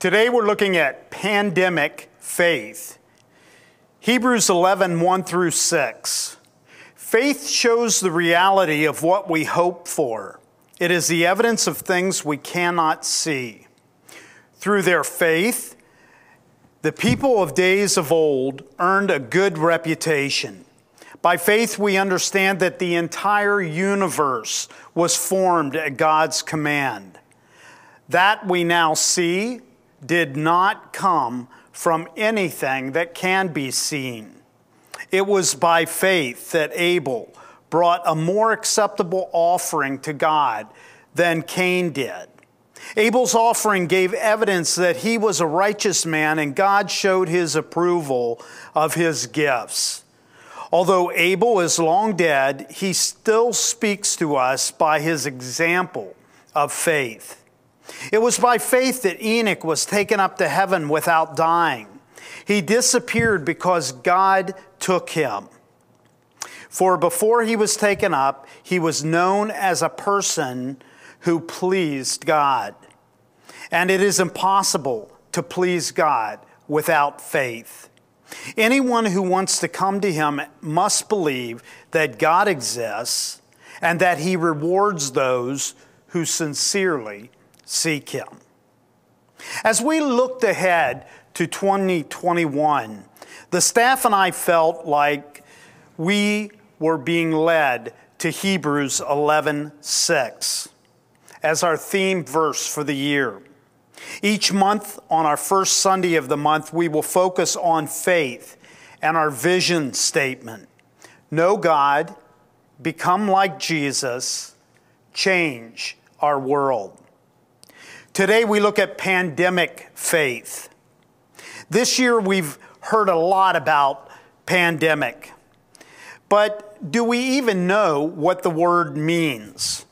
Today we're looking at pandemic faith. Hebrews 11, 1 through 6. Faith shows the reality of what we hope for. It is the evidence of things we cannot see. Through their faith, the people of days of old earned a good reputation. By faith, we understand that the entire universe was formed at God's command. That we now see did not come from anything that can be seen. It was by faith that Abel brought a more acceptable offering to God than Cain did. Abel's offering gave evidence that he was a righteous man and God showed his approval of his gifts. Although Abel is long dead, he still speaks to us by his example of faith. It was by faith that Enoch was taken up to heaven without dying. He disappeared because God took him. For before he was taken up, he was known as a person who pleased God. And it is impossible to please God without faith. Anyone who wants to come to him must believe that God exists and that he rewards those who sincerely seek him. As we looked ahead to 2021, the staff and I felt like we were being led to Hebrews 11:6 as our theme verse for the year. Each month, on our first Sunday of the month, we will focus on faith and our vision statement. Know God, become like Jesus, change our world. Today, we look at pandemic faith. This year, we've heard a lot about pandemic. But do we even know what the word means?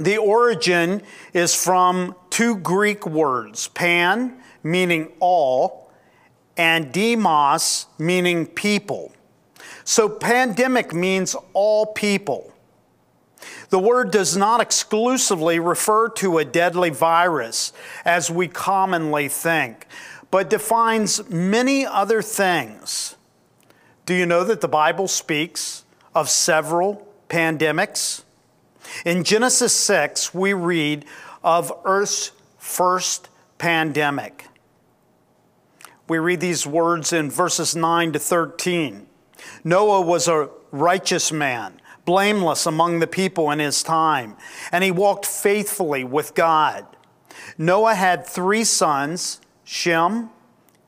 The origin is from two Greek words pan, meaning all, and demos, meaning people. So pandemic means all people. The word does not exclusively refer to a deadly virus, as we commonly think, but defines many other things. Do you know that the Bible speaks of several pandemics? In Genesis 6, we read of Earth's first pandemic. We read these words in verses 9 to 13. Noah was a righteous man, blameless among the people in his time, and he walked faithfully with God. Noah had three sons Shem,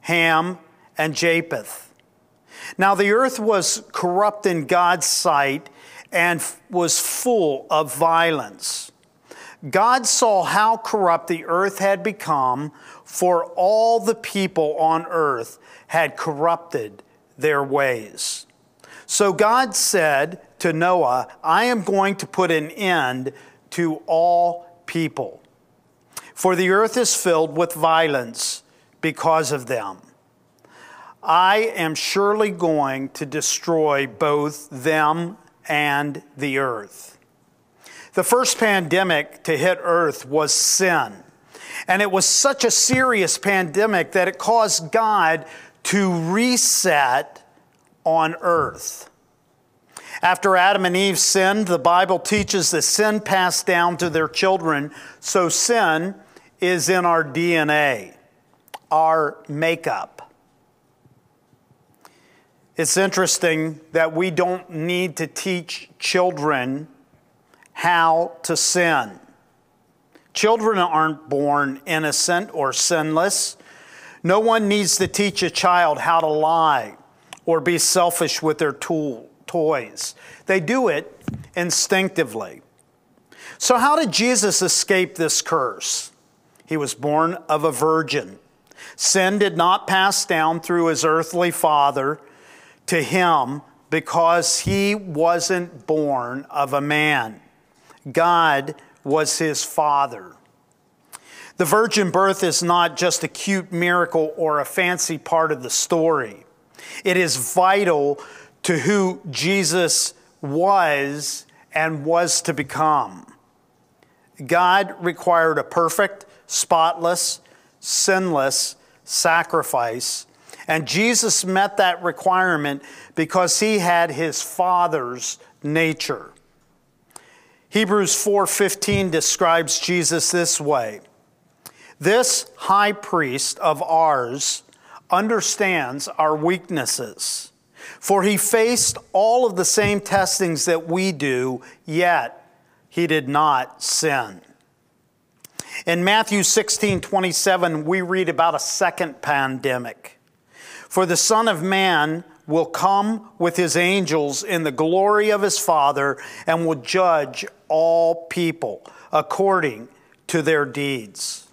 Ham, and Japheth. Now the earth was corrupt in God's sight and was full of violence. God saw how corrupt the earth had become, for all the people on earth had corrupted their ways. So God said to Noah, I am going to put an end to all people, for the earth is filled with violence because of them. I am surely going to destroy both them and the earth. The first pandemic to hit earth was sin. And it was such a serious pandemic that it caused God to reset on earth. After Adam and Eve sinned, the Bible teaches that sin passed down to their children. So sin is in our DNA, our makeup. It's interesting that we don't need to teach children how to sin. Children aren't born innocent or sinless. No one needs to teach a child how to lie or be selfish with their tool, toys. They do it instinctively. So, how did Jesus escape this curse? He was born of a virgin. Sin did not pass down through his earthly father to him because he wasn't born of a man. God was his father. The virgin birth is not just a cute miracle or a fancy part of the story. It is vital to who Jesus was and was to become. God required a perfect, spotless, sinless sacrifice. And Jesus met that requirement because he had his Father's nature. Hebrews 4:15 describes Jesus this way. This high priest of ours understands our weaknesses, for he faced all of the same testings that we do, yet he did not sin. In Matthew 16 27, we read about a second pandemic. For the Son of Man will come with his angels in the glory of his Father and will judge all people according to their deeds.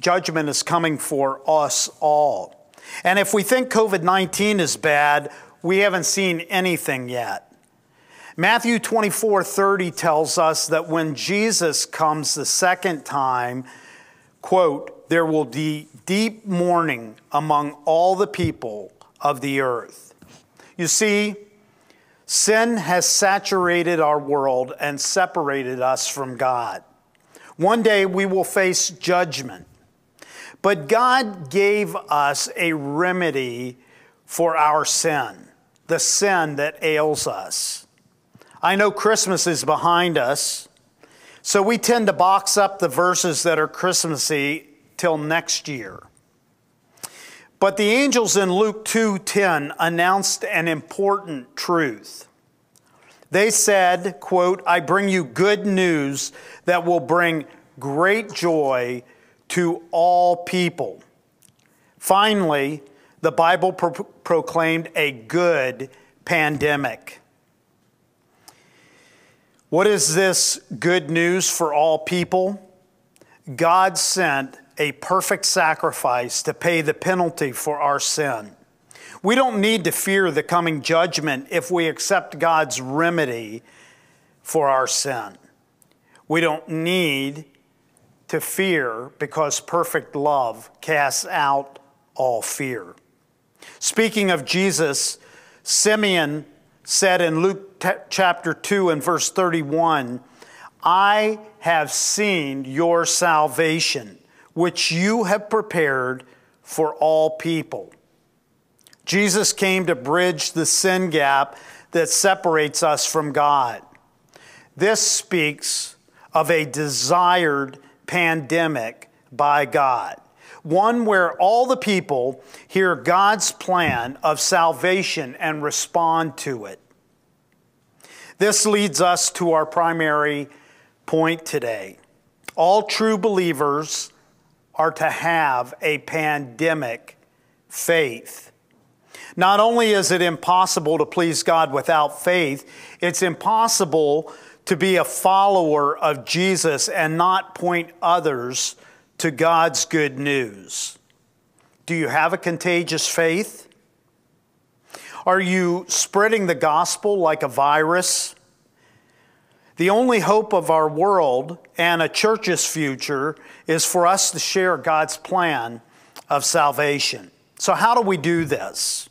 Judgment is coming for us all. And if we think COVID 19 is bad, we haven't seen anything yet. Matthew 24 30 tells us that when Jesus comes the second time, quote, there will be deep mourning among all the people of the earth. You see, sin has saturated our world and separated us from God. One day we will face judgment. But God gave us a remedy for our sin, the sin that ails us. I know Christmas is behind us, so we tend to box up the verses that are Christmassy till next year. But the angels in Luke 2:10 announced an important truth. They said, quote, "I bring you good news that will bring great joy to all people." Finally, the Bible pro- proclaimed a good pandemic. What is this good news for all people? God sent a perfect sacrifice to pay the penalty for our sin. We don't need to fear the coming judgment if we accept God's remedy for our sin. We don't need to fear because perfect love casts out all fear. Speaking of Jesus, Simeon said in Luke t- chapter 2 and verse 31, I have seen your salvation which you have prepared for all people. Jesus came to bridge the sin gap that separates us from God. This speaks of a desired pandemic by God, one where all the people hear God's plan of salvation and respond to it. This leads us to our primary point today. All true believers are to have a pandemic faith. Not only is it impossible to please God without faith, it's impossible to be a follower of Jesus and not point others to God's good news. Do you have a contagious faith? Are you spreading the gospel like a virus? The only hope of our world and a church's future is for us to share God's plan of salvation. So, how do we do this?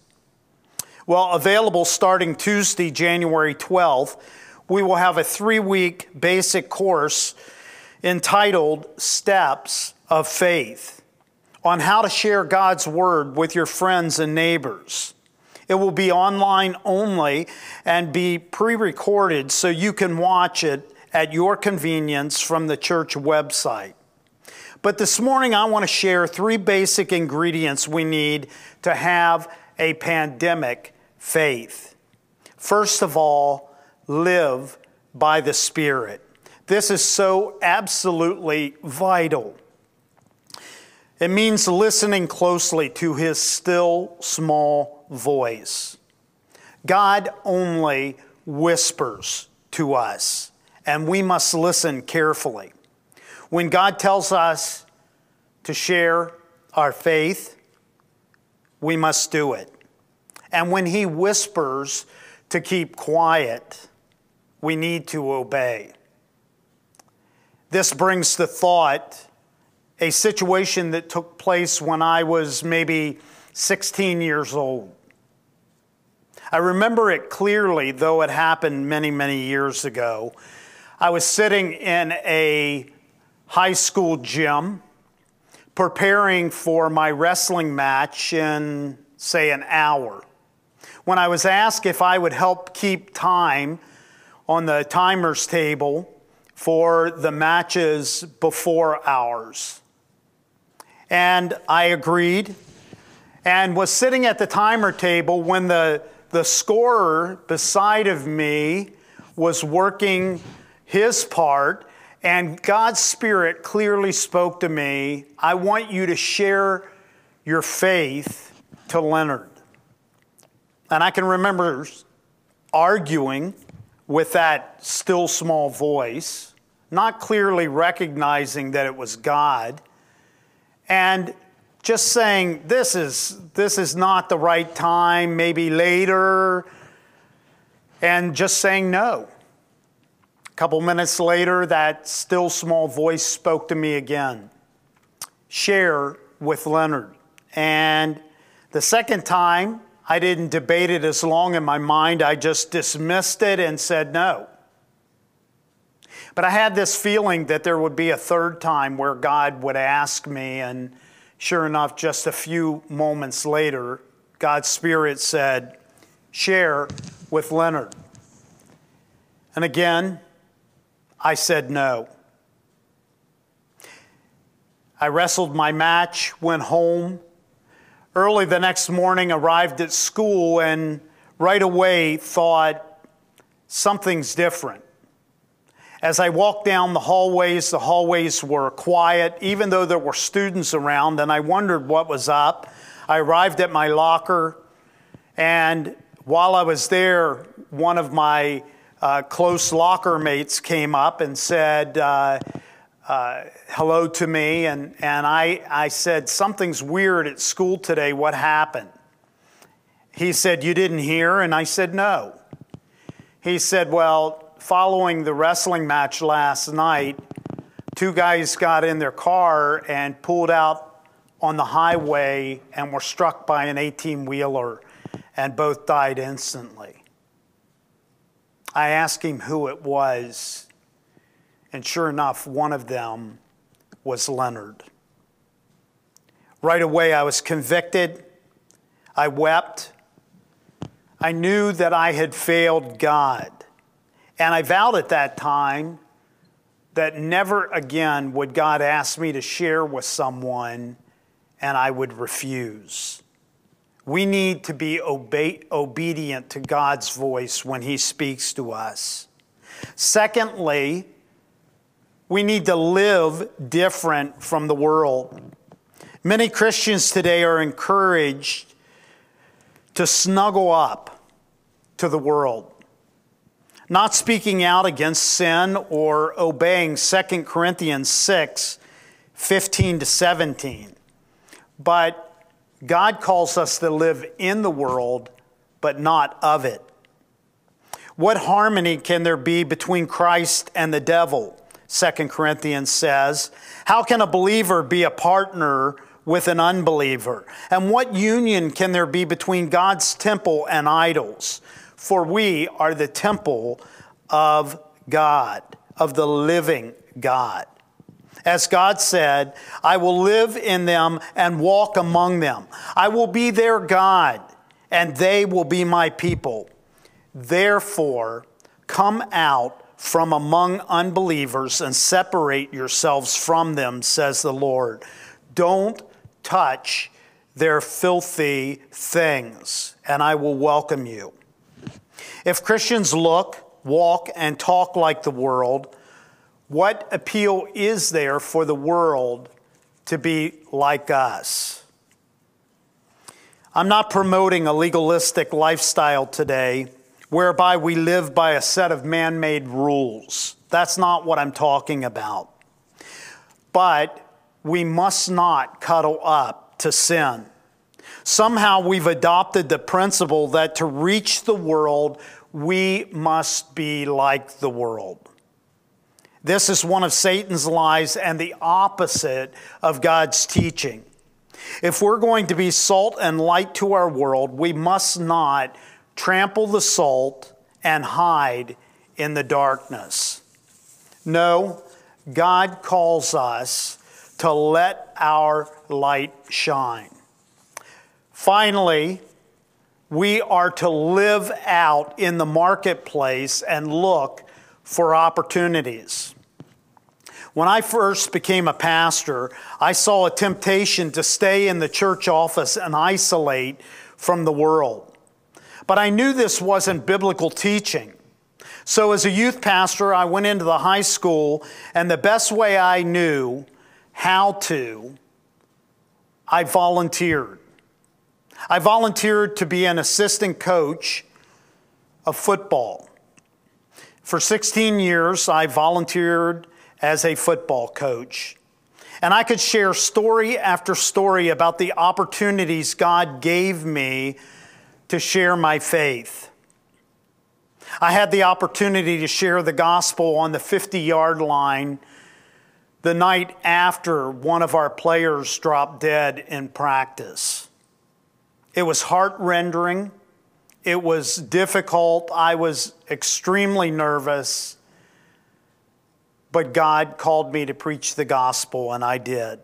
Well, available starting Tuesday, January 12th, we will have a three week basic course entitled Steps of Faith on how to share God's Word with your friends and neighbors. It will be online only and be pre recorded so you can watch it at your convenience from the church website. But this morning, I want to share three basic ingredients we need to have a pandemic faith. First of all, live by the Spirit. This is so absolutely vital. It means listening closely to His still small voice. God only whispers to us, and we must listen carefully. When God tells us to share our faith, we must do it. And when He whispers to keep quiet, we need to obey. This brings to thought a situation that took place when I was maybe 16 years old. I remember it clearly, though it happened many, many years ago. I was sitting in a high school gym preparing for my wrestling match in, say, an hour. When I was asked if I would help keep time on the timers table for the matches before ours. And I agreed and was sitting at the timer table when the, the scorer beside of me was working his part and God's Spirit clearly spoke to me I want you to share your faith to Leonard. And I can remember arguing with that still small voice, not clearly recognizing that it was God, and just saying, This is, this is not the right time, maybe later, and just saying no A couple minutes later, that still small voice spoke to me again share with Leonard. And the second time, I didn't debate it as long in my mind. I just dismissed it and said no. But I had this feeling that there would be a third time where God would ask me, and sure enough, just a few moments later, God's Spirit said, Share with Leonard. And again, I said no. I wrestled my match, went home. Early the next morning, arrived at school, and right away thought something's different. As I walked down the hallways, the hallways were quiet, even though there were students around, and I wondered what was up. I arrived at my locker, and while I was there, one of my uh, close locker mates came up and said uh, uh, hello to me, and, and I, I said, Something's weird at school today. What happened? He said, You didn't hear? And I said, No. He said, Well, following the wrestling match last night, two guys got in their car and pulled out on the highway and were struck by an 18 wheeler, and both died instantly. I asked him who it was, and sure enough, one of them was Leonard. Right away, I was convicted. I wept. I knew that I had failed God. And I vowed at that time that never again would God ask me to share with someone and I would refuse. We need to be obe- obedient to God's voice when He speaks to us. Secondly, we need to live different from the world. Many Christians today are encouraged to snuggle up to the world, not speaking out against sin or obeying 2 Corinthians 6 15 to 17, but God calls us to live in the world, but not of it. What harmony can there be between Christ and the devil? 2 Corinthians says. How can a believer be a partner with an unbeliever? And what union can there be between God's temple and idols? For we are the temple of God, of the living God. As God said, I will live in them and walk among them. I will be their God, and they will be my people. Therefore, come out from among unbelievers and separate yourselves from them, says the Lord. Don't touch their filthy things, and I will welcome you. If Christians look, walk, and talk like the world, what appeal is there for the world to be like us? I'm not promoting a legalistic lifestyle today whereby we live by a set of man made rules. That's not what I'm talking about. But we must not cuddle up to sin. Somehow we've adopted the principle that to reach the world, we must be like the world. This is one of Satan's lies and the opposite of God's teaching. If we're going to be salt and light to our world, we must not trample the salt and hide in the darkness. No, God calls us to let our light shine. Finally, we are to live out in the marketplace and look for opportunities. When I first became a pastor, I saw a temptation to stay in the church office and isolate from the world. But I knew this wasn't biblical teaching. So, as a youth pastor, I went into the high school, and the best way I knew how to, I volunteered. I volunteered to be an assistant coach of football. For 16 years, I volunteered as a football coach. And I could share story after story about the opportunities God gave me to share my faith. I had the opportunity to share the gospel on the 50 yard line the night after one of our players dropped dead in practice. It was heart rending. It was difficult. I was extremely nervous. But God called me to preach the gospel, and I did.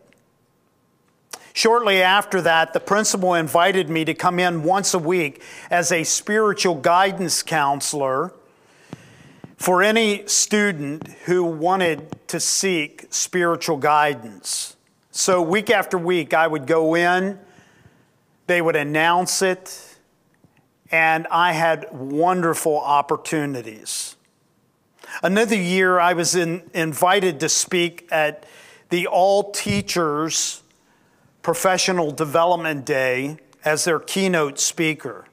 Shortly after that, the principal invited me to come in once a week as a spiritual guidance counselor for any student who wanted to seek spiritual guidance. So, week after week, I would go in, they would announce it, and I had wonderful opportunities. Another year, I was in, invited to speak at the All Teachers Professional Development Day as their keynote speaker.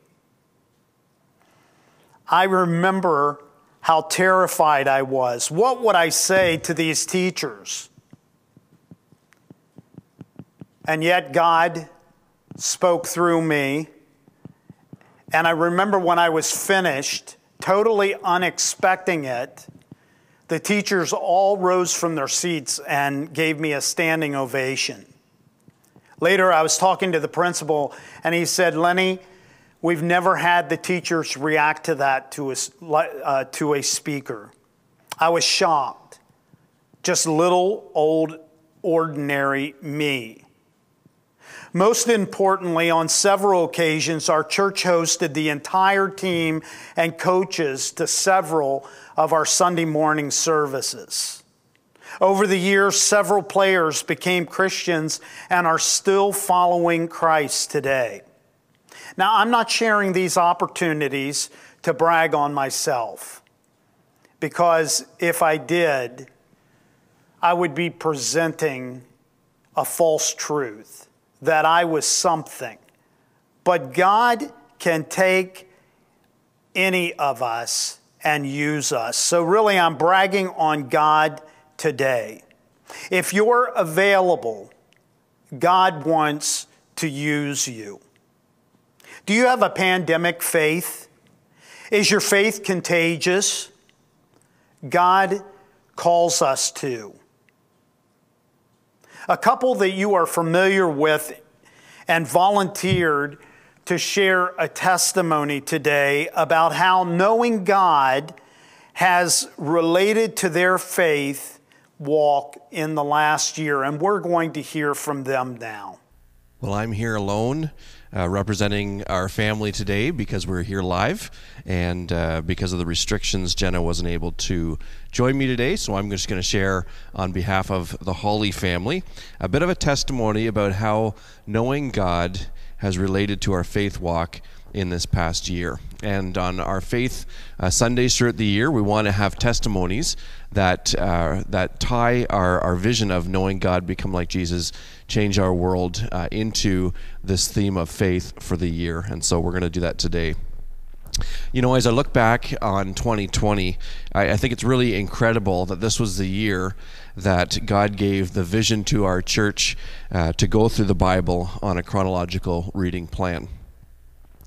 I remember how terrified I was. What would I say to these teachers? And yet God spoke through me. And I remember when I was finished, totally unexpecting it, the teachers all rose from their seats and gave me a standing ovation. Later, I was talking to the principal, and he said, Lenny, we've never had the teachers react to that to a, uh, to a speaker. I was shocked. Just little old ordinary me. Most importantly, on several occasions, our church hosted the entire team and coaches to several of our Sunday morning services. Over the years, several players became Christians and are still following Christ today. Now, I'm not sharing these opportunities to brag on myself, because if I did, I would be presenting a false truth that I was something. But God can take any of us and use us. So, really, I'm bragging on God today. If you're available, God wants to use you. Do you have a pandemic faith? Is your faith contagious? God calls us to. A couple that you are familiar with and volunteered to share a testimony today about how knowing God has related to their faith walk in the last year, and we're going to hear from them now. Well, I'm here alone. Uh, representing our family today because we're here live and uh, because of the restrictions jenna wasn't able to join me today so i'm just going to share on behalf of the hawley family a bit of a testimony about how knowing god has related to our faith walk in this past year. And on our faith uh, Sundays throughout the year, we want to have testimonies that uh, that tie our, our vision of knowing God, become like Jesus, change our world uh, into this theme of faith for the year. And so we're going to do that today. You know, as I look back on 2020, I, I, think it's really incredible that this was the year that God gave the vision to our church uh, to go through the Bible on a chronological reading plan.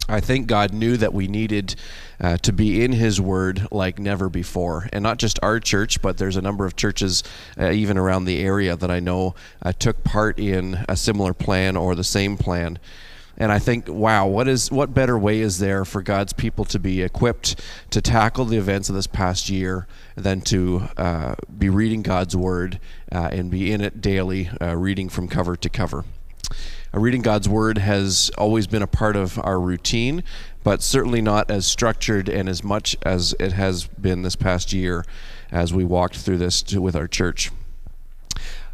I think God knew that we needed uh, to be in His Word like never before. And not just our church, but there's a number of churches, uh, even around the area, that I know uh, took part in a similar plan or the same plan. And I think, wow, what is what better way is there for God's people to be equipped to tackle the events of this past year than to uh, be reading God's Word uh, and be in it daily, uh, reading from cover to cover. Uh, reading God's Word has always been a part of our routine, but certainly not as structured and as much as it has been this past year as we walked through this to, with our church.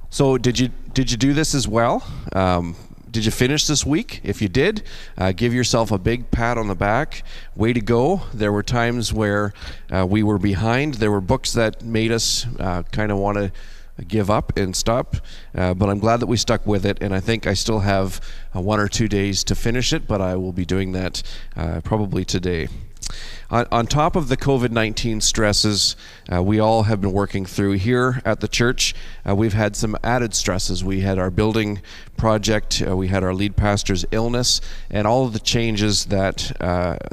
So, did you did you do this as well? Um, did you finish this week? If you did, uh, give yourself a big pat on the back. Way to go. There were times where uh, we were behind. There were books that made us uh, kind of want to give up and stop. Uh, but I'm glad that we stuck with it, and I think I still have uh, one or two days to finish it, but I will be doing that uh, probably today. On, on, top of the COVID 19 stresses uh, we all have been working through here at the church, uh, we've had some added stresses. We had our building project, uh, we had our lead pastor's illness, and all of the changes that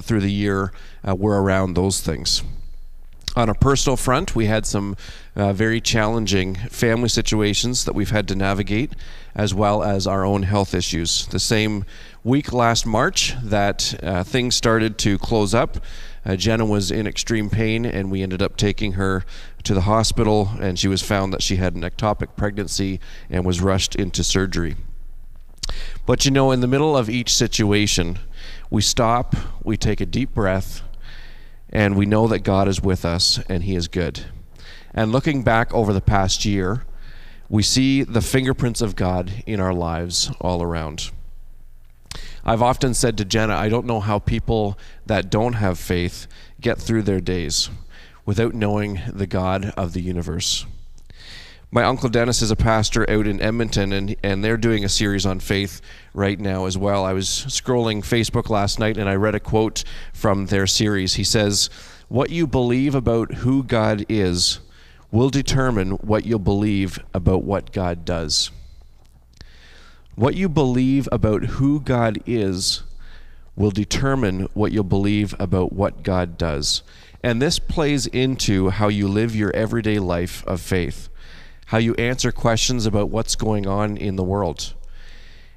through the year were around those things. On a personal front, we had some uh, very challenging family situations that we've had to navigate, as well as our own health issues. The same week last March that uh, things started to close up, uh, Jenna was in extreme pain, and we ended up taking her to the hospital, and she was found that she had an ectopic pregnancy and was rushed into surgery. But you know, in the middle of each situation, we stop, we take a deep breath, and we know that God is with us and He is good. And looking back over the past year, we see the fingerprints of God in our lives all around. I've often said to Jenna, I don't know how people that don't have faith get through their days without knowing the God of the universe. My uncle Dennis is a pastor out in Edmonton, and, and they're doing a series on faith right now as well. I was scrolling Facebook last night and I read a quote from their series. He says, What you believe about who God is will determine what you'll believe about what God does. What you believe about who God is will determine what you'll believe about what God does. And this plays into how you live your everyday life of faith, how you answer questions about what's going on in the world.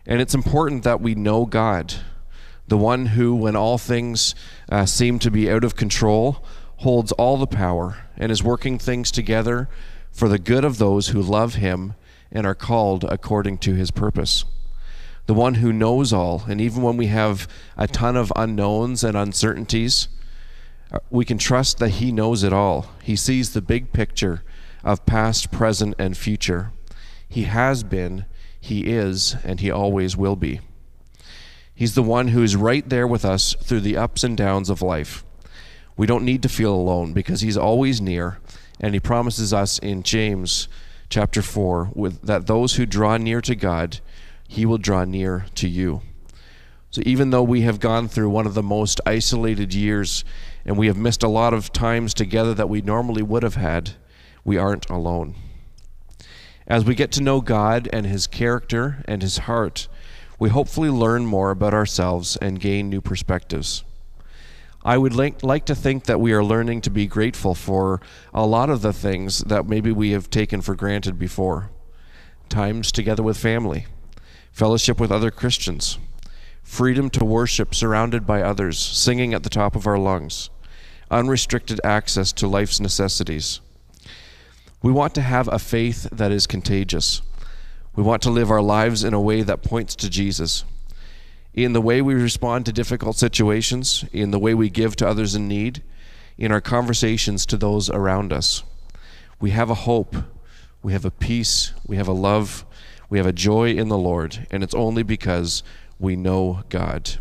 And it's important that we know God, the one who, when all things uh, seem to be out of control, holds all the power and is working things together for the good of those who love him and are called according to his purpose. The one who knows all, and even when we have a ton of unknowns and uncertainties, uh, we can trust that he knows it all. He sees the big picture of past, present, and future. He has been, he is, and he always will be. He's the one who is right there with us through the ups and downs of life. We don't need to feel alone because he's always near, and he promises us in James chapter 4 with, that those who draw near to God, he will draw near to you. So even though we have gone through one of the most isolated years and we have missed a lot of times together that we normally would have had, we aren't alone. As we get to know God and his character and his heart, we hopefully learn more about ourselves and gain new perspectives. I would like, like to think that we are learning to be grateful for a lot of the things that maybe we have taken for granted before times together with family, fellowship with other Christians, freedom to worship surrounded by others, singing at the top of our lungs, unrestricted access to life's necessities. We want to have a faith that is contagious. We want to live our lives in a way that points to Jesus in the way we respond to difficult situations, in the way we give to others in need, in our conversations to those around us. We have a hope, we have a peace, we have a love, we have a joy in the Lord, and it's only because we know God.